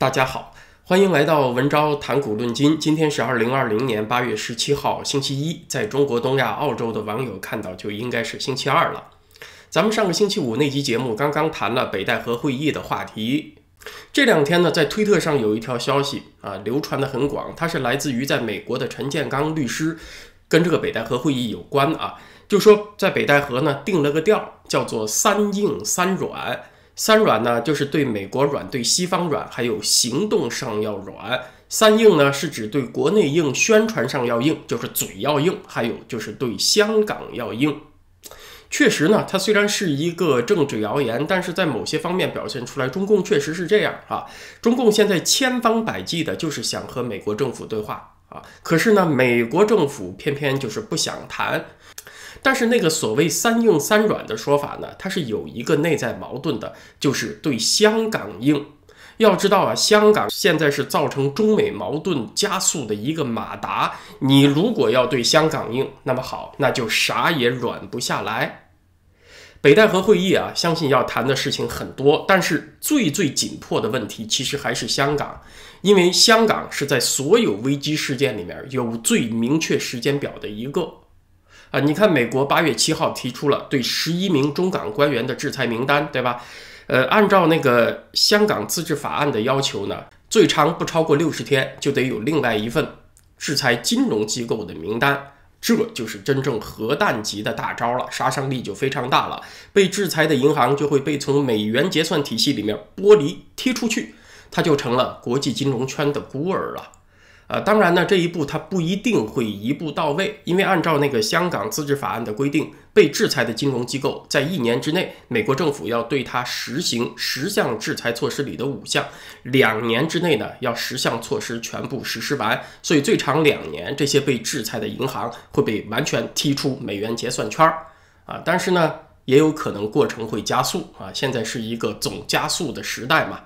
大家好，欢迎来到文昭谈股论金。今天是二零二零年八月十七号，星期一。在中国、东亚、澳洲的网友看到就应该是星期二了。咱们上个星期五那集节目刚刚谈了北戴河会议的话题。这两天呢，在推特上有一条消息啊，流传的很广，它是来自于在美国的陈建刚律师，跟这个北戴河会议有关啊。就说在北戴河呢定了个调，叫做三硬三软。三软呢，就是对美国软，对西方软，还有行动上要软。三硬呢，是指对国内硬，宣传上要硬，就是嘴要硬。还有就是对香港要硬。确实呢，它虽然是一个政治谣言，但是在某些方面表现出来，中共确实是这样啊。中共现在千方百计的就是想和美国政府对话啊，可是呢，美国政府偏偏就是不想谈。但是那个所谓“三硬三软”的说法呢，它是有一个内在矛盾的，就是对香港硬。要知道啊，香港现在是造成中美矛盾加速的一个马达。你如果要对香港硬，那么好，那就啥也软不下来。北戴河会议啊，相信要谈的事情很多，但是最最紧迫的问题其实还是香港，因为香港是在所有危机事件里面有最明确时间表的一个。啊，你看，美国八月七号提出了对十一名中港官员的制裁名单，对吧？呃，按照那个香港自治法案的要求呢，最长不超过六十天就得有另外一份制裁金融机构的名单，这就是真正核弹级的大招了，杀伤力就非常大了。被制裁的银行就会被从美元结算体系里面剥离踢出去，它就成了国际金融圈的孤儿了。呃，当然呢，这一步它不一定会一步到位，因为按照那个香港自治法案的规定，被制裁的金融机构在一年之内，美国政府要对它实行十项制裁措施里的五项，两年之内呢，要十项措施全部实施完，所以最长两年，这些被制裁的银行会被完全踢出美元结算圈儿啊。但是呢，也有可能过程会加速啊，现在是一个总加速的时代嘛。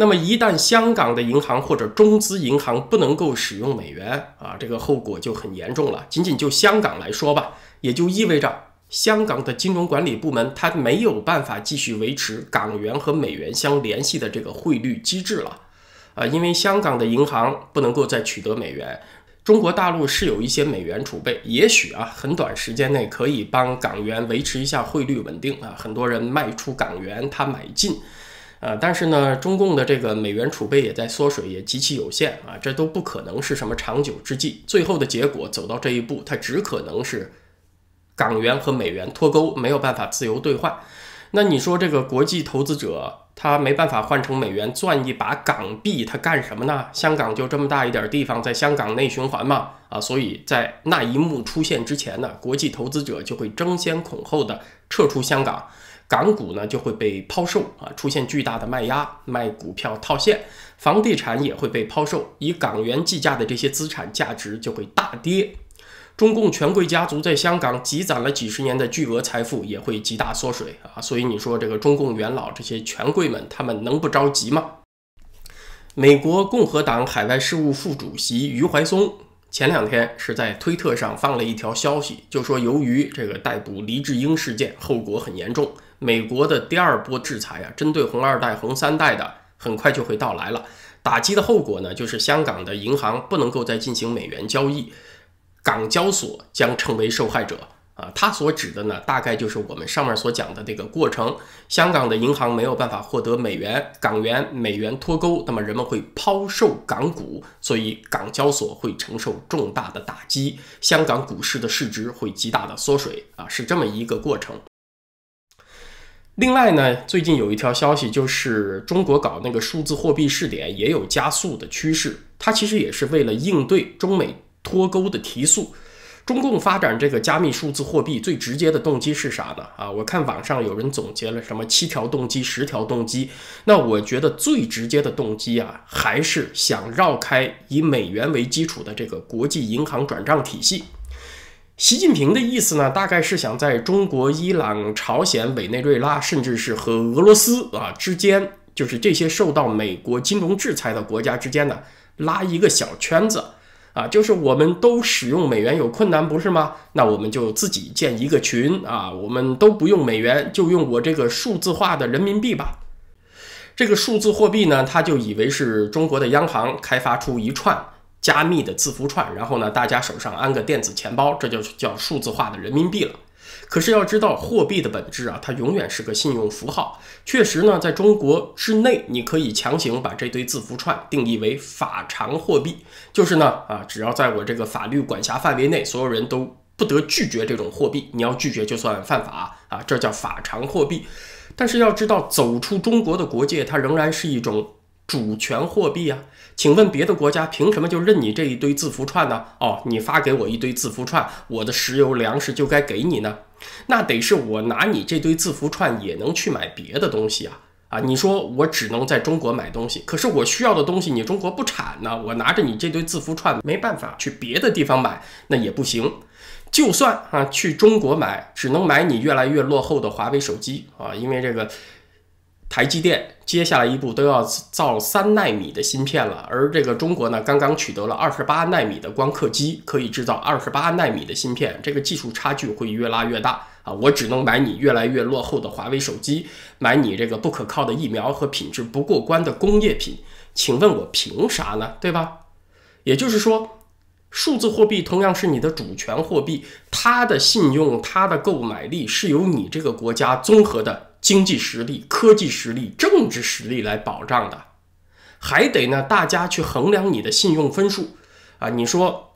那么一旦香港的银行或者中资银行不能够使用美元啊，这个后果就很严重了。仅仅就香港来说吧，也就意味着香港的金融管理部门它没有办法继续维持港元和美元相联系的这个汇率机制了啊，因为香港的银行不能够再取得美元，中国大陆是有一些美元储备，也许啊很短时间内可以帮港元维持一下汇率稳定啊，很多人卖出港元，他买进。呃，但是呢，中共的这个美元储备也在缩水，也极其有限啊，这都不可能是什么长久之计。最后的结果走到这一步，它只可能是港元和美元脱钩，没有办法自由兑换。那你说这个国际投资者他没办法换成美元赚一把港币，他干什么呢？香港就这么大一点地方，在香港内循环嘛，啊，所以在那一幕出现之前呢，国际投资者就会争先恐后的撤出香港。港股呢就会被抛售啊，出现巨大的卖压，卖股票套现，房地产也会被抛售，以港元计价的这些资产价值就会大跌。中共权贵家族在香港积攒了几十年的巨额财富也会极大缩水啊，所以你说这个中共元老这些权贵们，他们能不着急吗？美国共和党海外事务副主席余怀松前两天是在推特上放了一条消息，就说由于这个逮捕黎智英事件，后果很严重。美国的第二波制裁啊，针对红二代、红三代的，很快就会到来了。打击的后果呢，就是香港的银行不能够再进行美元交易，港交所将成为受害者啊。他所指的呢，大概就是我们上面所讲的这个过程：香港的银行没有办法获得美元，港元、美元脱钩，那么人们会抛售港股，所以港交所会承受重大的打击，香港股市的市值会极大的缩水啊，是这么一个过程。另外呢，最近有一条消息，就是中国搞那个数字货币试点也有加速的趋势。它其实也是为了应对中美脱钩的提速。中共发展这个加密数字货币最直接的动机是啥呢？啊，我看网上有人总结了什么七条动机、十条动机。那我觉得最直接的动机啊，还是想绕开以美元为基础的这个国际银行转账体系。习近平的意思呢，大概是想在中国、伊朗、朝鲜、委内瑞拉，甚至是和俄罗斯啊之间，就是这些受到美国金融制裁的国家之间呢，拉一个小圈子啊，就是我们都使用美元有困难，不是吗？那我们就自己建一个群啊，我们都不用美元，就用我这个数字化的人民币吧。这个数字货币呢，他就以为是中国的央行开发出一串加密的字符串，然后呢，大家手上安个电子钱包，这就叫数字化的人民币了。可是要知道，货币的本质啊，它永远是个信用符号。确实呢，在中国之内，你可以强行把这堆字符串定义为法偿货币，就是呢，啊，只要在我这个法律管辖范围内，所有人都不得拒绝这种货币，你要拒绝就算犯法啊，这叫法偿货币。但是要知道，走出中国的国界，它仍然是一种。主权货币啊，请问别的国家凭什么就认你这一堆字符串呢？哦，你发给我一堆字符串，我的石油粮食就该给你呢？那得是我拿你这堆字符串也能去买别的东西啊！啊，你说我只能在中国买东西，可是我需要的东西你中国不产呢？我拿着你这堆字符串没办法去别的地方买，那也不行。就算啊去中国买，只能买你越来越落后的华为手机啊，因为这个。台积电接下来一步都要造三纳米的芯片了，而这个中国呢，刚刚取得了二十八纳米的光刻机，可以制造二十八纳米的芯片，这个技术差距会越拉越大啊！我只能买你越来越落后的华为手机，买你这个不可靠的疫苗和品质不过关的工业品，请问我凭啥呢？对吧？也就是说，数字货币同样是你的主权货币，它的信用、它的购买力是由你这个国家综合的。经济实力、科技实力、政治实力来保障的，还得呢，大家去衡量你的信用分数啊。你说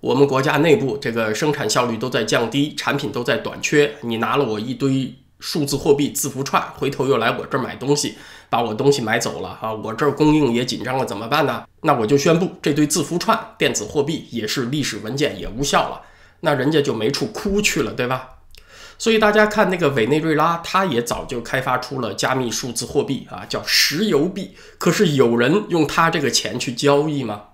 我们国家内部这个生产效率都在降低，产品都在短缺，你拿了我一堆数字货币字符串，回头又来我这儿买东西，把我东西买走了啊，我这儿供应也紧张了，怎么办呢？那我就宣布这堆字符串、电子货币也是历史文件，也无效了，那人家就没处哭去了，对吧？所以大家看那个委内瑞拉，它也早就开发出了加密数字货币啊，叫石油币。可是有人用它这个钱去交易吗？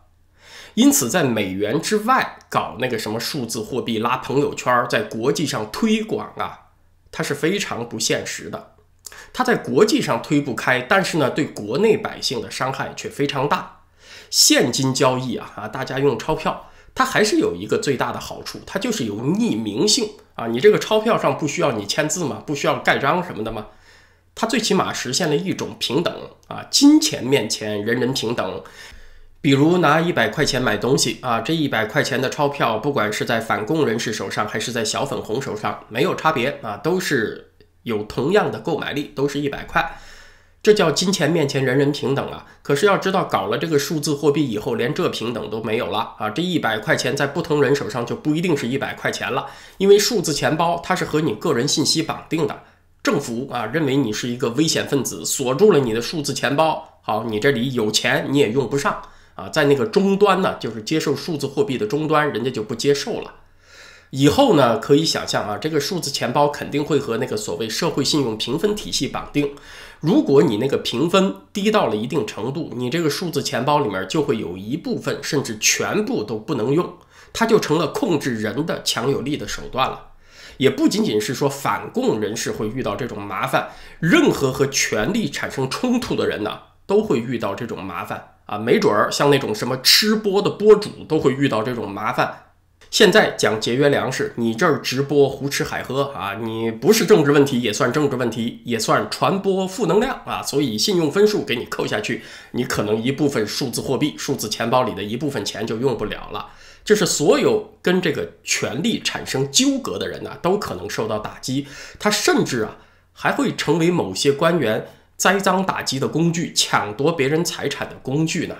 因此，在美元之外搞那个什么数字货币，拉朋友圈，在国际上推广啊，它是非常不现实的。它在国际上推不开，但是呢，对国内百姓的伤害却非常大。现金交易啊啊，大家用钞票。它还是有一个最大的好处，它就是有匿名性啊！你这个钞票上不需要你签字吗？不需要盖章什么的吗？它最起码实现了一种平等啊！金钱面前人人平等。比如拿一百块钱买东西啊，这一百块钱的钞票，不管是在反共人士手上还是在小粉红手上，没有差别啊，都是有同样的购买力，都是一百块。这叫金钱面前人人平等啊！可是要知道，搞了这个数字货币以后，连这平等都没有了啊！这一百块钱在不同人手上就不一定是一百块钱了，因为数字钱包它是和你个人信息绑定的。政府啊认为你是一个危险分子，锁住了你的数字钱包，好，你这里有钱你也用不上啊！在那个终端呢，就是接受数字货币的终端，人家就不接受了。以后呢，可以想象啊，这个数字钱包肯定会和那个所谓社会信用评分体系绑定。如果你那个评分低到了一定程度，你这个数字钱包里面就会有一部分甚至全部都不能用，它就成了控制人的强有力的手段了。也不仅仅是说反共人士会遇到这种麻烦，任何和权力产生冲突的人呢，都会遇到这种麻烦啊。没准儿像那种什么吃播的播主都会遇到这种麻烦。现在讲节约粮食，你这儿直播胡吃海喝啊！你不是政治问题也算政治问题，也算传播负能量啊！所以信用分数给你扣下去，你可能一部分数字货币、数字钱包里的一部分钱就用不了了。就是所有跟这个权力产生纠葛的人呢，都可能受到打击。他甚至啊，还会成为某些官员栽赃打击的工具，抢夺别人财产的工具呢。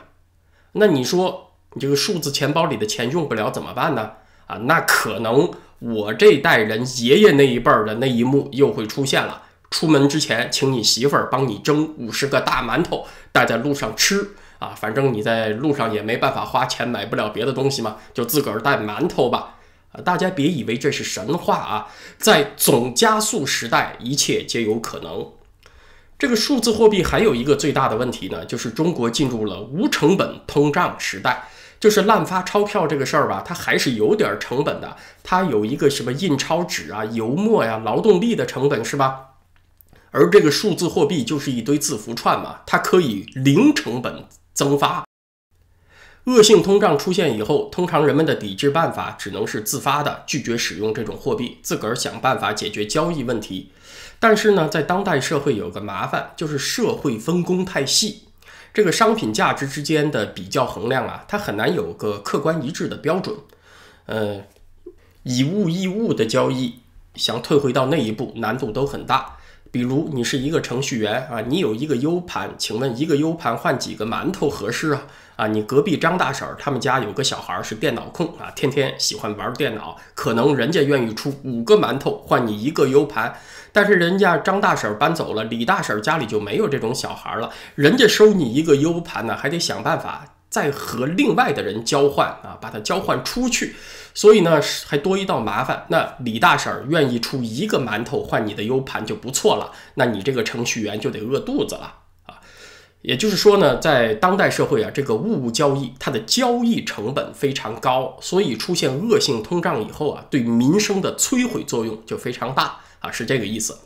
那你说，你这个数字钱包里的钱用不了怎么办呢？啊，那可能我这代人爷爷那一辈儿的那一幕又会出现了。出门之前，请你媳妇儿帮你蒸五十个大馒头，带在路上吃啊。反正你在路上也没办法花钱，买不了别的东西嘛，就自个儿带馒头吧。啊，大家别以为这是神话啊，在总加速时代，一切皆有可能。这个数字货币还有一个最大的问题呢，就是中国进入了无成本通胀时代。就是滥发钞票这个事儿吧，它还是有点成本的。它有一个什么印钞纸啊、油墨呀、劳动力的成本，是吧？而这个数字货币就是一堆字符串嘛，它可以零成本增发。恶性通胀出现以后，通常人们的抵制办法只能是自发的拒绝使用这种货币，自个儿想办法解决交易问题。但是呢，在当代社会有个麻烦，就是社会分工太细，这个商品价值之间的比较衡量啊，它很难有个客观一致的标准。呃，以物易物的交易，想退回到那一步，难度都很大。比如你是一个程序员啊，你有一个 U 盘，请问一个 U 盘换几个馒头合适啊？啊，你隔壁张大婶儿他们家有个小孩是电脑控啊，天天喜欢玩电脑，可能人家愿意出五个馒头换你一个 U 盘，但是人家张大婶儿搬走了，李大婶儿家里就没有这种小孩了，人家收你一个 U 盘呢，还得想办法再和另外的人交换啊，把它交换出去。所以呢，还多一道麻烦。那李大婶儿愿意出一个馒头换你的 U 盘就不错了，那你这个程序员就得饿肚子了啊。也就是说呢，在当代社会啊，这个物物交易它的交易成本非常高，所以出现恶性通胀以后啊，对民生的摧毁作用就非常大啊，是这个意思。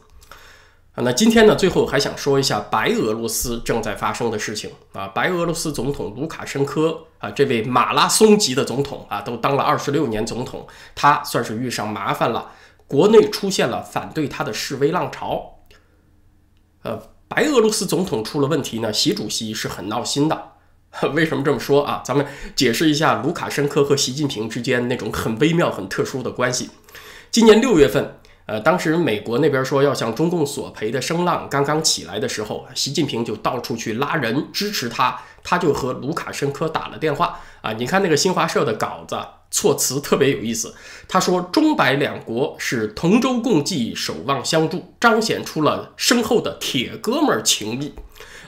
啊，那今天呢，最后还想说一下白俄罗斯正在发生的事情啊。白俄罗斯总统卢卡申科啊，这位马拉松级的总统啊，都当了二十六年总统，他算是遇上麻烦了。国内出现了反对他的示威浪潮。呃，白俄罗斯总统出了问题呢，习主席是很闹心的。为什么这么说啊？咱们解释一下卢卡申科和习近平之间那种很微妙、很特殊的关系。今年六月份。呃，当时美国那边说要向中共索赔的声浪刚刚起来的时候，习近平就到处去拉人支持他，他就和卢卡申科打了电话啊。你看那个新华社的稿子，措辞特别有意思。他说中白两国是同舟共济、守望相助，彰显出了深厚的铁哥们儿情谊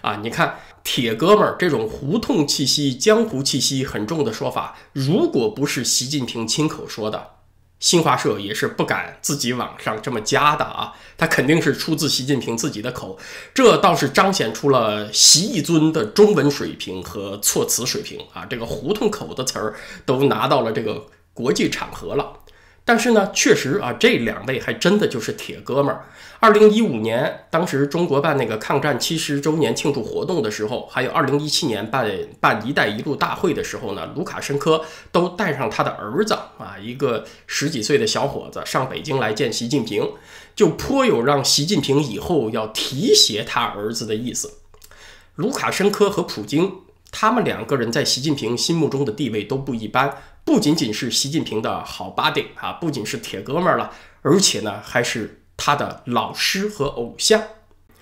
啊。你看铁哥们儿这种胡同气息、江湖气息很重的说法，如果不是习近平亲口说的。新华社也是不敢自己往上这么加的啊，他肯定是出自习近平自己的口，这倒是彰显出了习一尊的中文水平和措辞水平啊，这个胡同口的词儿都拿到了这个国际场合了。但是呢，确实啊，这两位还真的就是铁哥们儿。二零一五年，当时中国办那个抗战七十周年庆祝活动的时候，还有二零一七年办办“一带一路”大会的时候呢，卢卡申科都带上他的儿子啊，一个十几岁的小伙子上北京来见习近平，就颇有让习近平以后要提携他儿子的意思。卢卡申科和普京，他们两个人在习近平心目中的地位都不一般。不仅仅是习近平的好 buddy 啊，不仅是铁哥们儿了，而且呢，还是他的老师和偶像。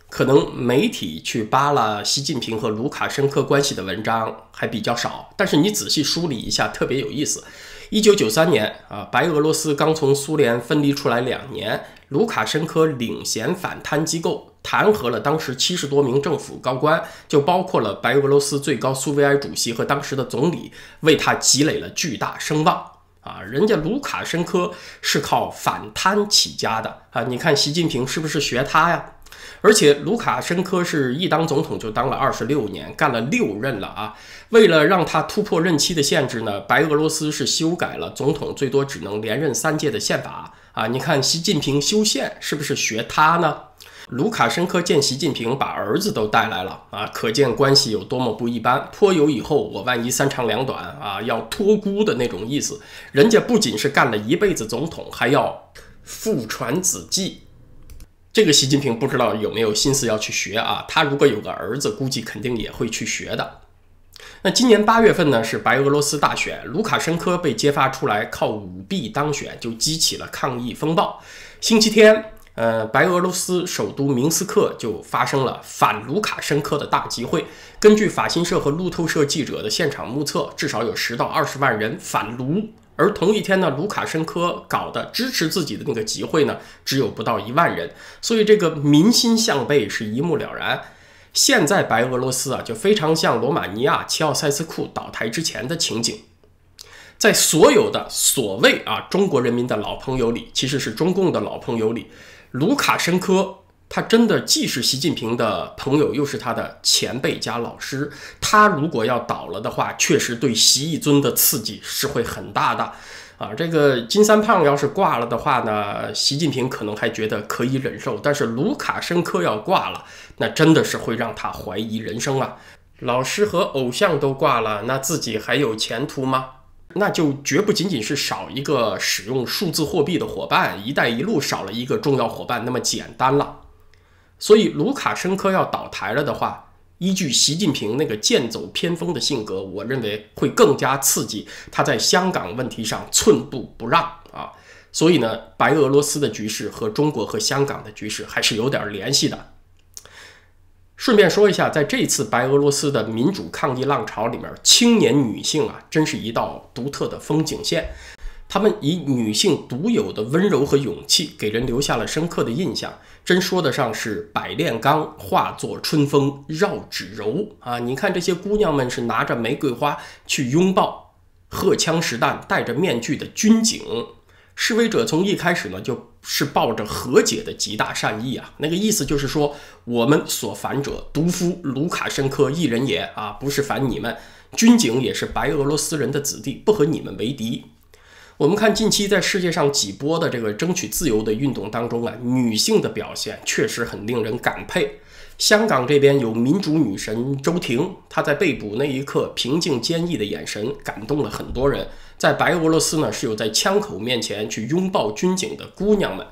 可能媒体去扒拉习近平和卢卡申科关系的文章还比较少，但是你仔细梳理一下，特别有意思。一九九三年啊，白俄罗斯刚从苏联分离出来两年，卢卡申科领衔反贪机构。弹劾了当时七十多名政府高官，就包括了白俄罗斯最高苏维埃主席和当时的总理，为他积累了巨大声望啊！人家卢卡申科是靠反贪起家的啊！你看习近平是不是学他呀？而且卢卡申科是一当总统就当了二十六年，干了六任了啊！为了让他突破任期的限制呢，白俄罗斯是修改了总统最多只能连任三届的宪法啊！你看习近平修宪是不是学他呢？卢卡申科见习近平，把儿子都带来了啊，可见关系有多么不一般。颇有以后我万一三长两短啊，要托孤的那种意思。人家不仅是干了一辈子总统，还要父传子继。这个习近平不知道有没有心思要去学啊？他如果有个儿子，估计肯定也会去学的。那今年八月份呢，是白俄罗斯大选，卢卡申科被揭发出来靠舞弊当选，就激起了抗议风暴。星期天。呃，白俄罗斯首都明斯克就发生了反卢卡申科的大集会。根据法新社和路透社记者的现场目测，至少有十到二十万人反卢。而同一天呢，卢卡申科搞的支持自己的那个集会呢，只有不到一万人。所以这个民心向背是一目了然。现在白俄罗斯啊，就非常像罗马尼亚齐奥塞斯库倒台之前的情景。在所有的所谓啊中国人民的老朋友里，其实是中共的老朋友里。卢卡申科，他真的既是习近平的朋友，又是他的前辈加老师。他如果要倒了的话，确实对习一尊的刺激是会很大的啊。这个金三胖要是挂了的话呢，习近平可能还觉得可以忍受，但是卢卡申科要挂了，那真的是会让他怀疑人生啊。老师和偶像都挂了，那自己还有前途吗？那就绝不仅仅是少一个使用数字货币的伙伴，“一带一路”少了一个重要伙伴那么简单了。所以卢卡申科要倒台了的话，依据习近平那个剑走偏锋的性格，我认为会更加刺激他在香港问题上寸步不让啊。所以呢，白俄罗斯的局势和中国和香港的局势还是有点联系的。顺便说一下，在这次白俄罗斯的民主抗议浪潮里面，青年女性啊，真是一道独特的风景线。她们以女性独有的温柔和勇气，给人留下了深刻的印象，真说得上是百炼钢化作春风绕指柔啊！你看这些姑娘们是拿着玫瑰花去拥抱荷枪实弹、戴着面具的军警。示威者从一开始呢，就是抱着和解的极大善意啊，那个意思就是说，我们所反者独夫卢卡申科一人也啊，不是反你们，军警也是白俄罗斯人的子弟，不和你们为敌。我们看近期在世界上几波的这个争取自由的运动当中啊，女性的表现确实很令人感佩。香港这边有民主女神周婷，她在被捕那一刻平静坚毅的眼神感动了很多人。在白俄罗斯呢，是有在枪口面前去拥抱军警的姑娘们。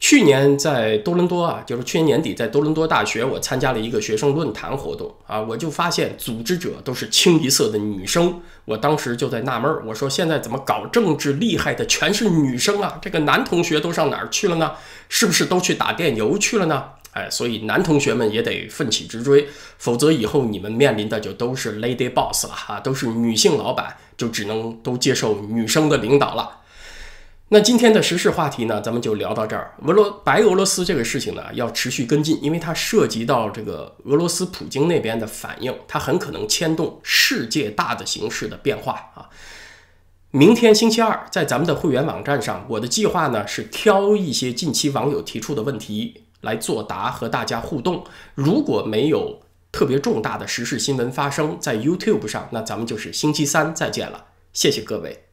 去年在多伦多啊，就是去年年底在多伦多大学，我参加了一个学生论坛活动啊，我就发现组织者都是清一色的女生。我当时就在纳闷，我说现在怎么搞政治厉害的全是女生啊？这个男同学都上哪儿去了呢？是不是都去打电邮去了呢？哎，所以男同学们也得奋起直追，否则以后你们面临的就都是 lady boss 了哈，都是女性老板，就只能都接受女生的领导了。那今天的时事话题呢，咱们就聊到这儿。俄罗白俄罗斯这个事情呢，要持续跟进，因为它涉及到这个俄罗斯普京那边的反应，它很可能牵动世界大的形势的变化啊。明天星期二，在咱们的会员网站上，我的计划呢是挑一些近期网友提出的问题来作答，和大家互动。如果没有特别重大的时事新闻发生在 YouTube 上，那咱们就是星期三再见了。谢谢各位。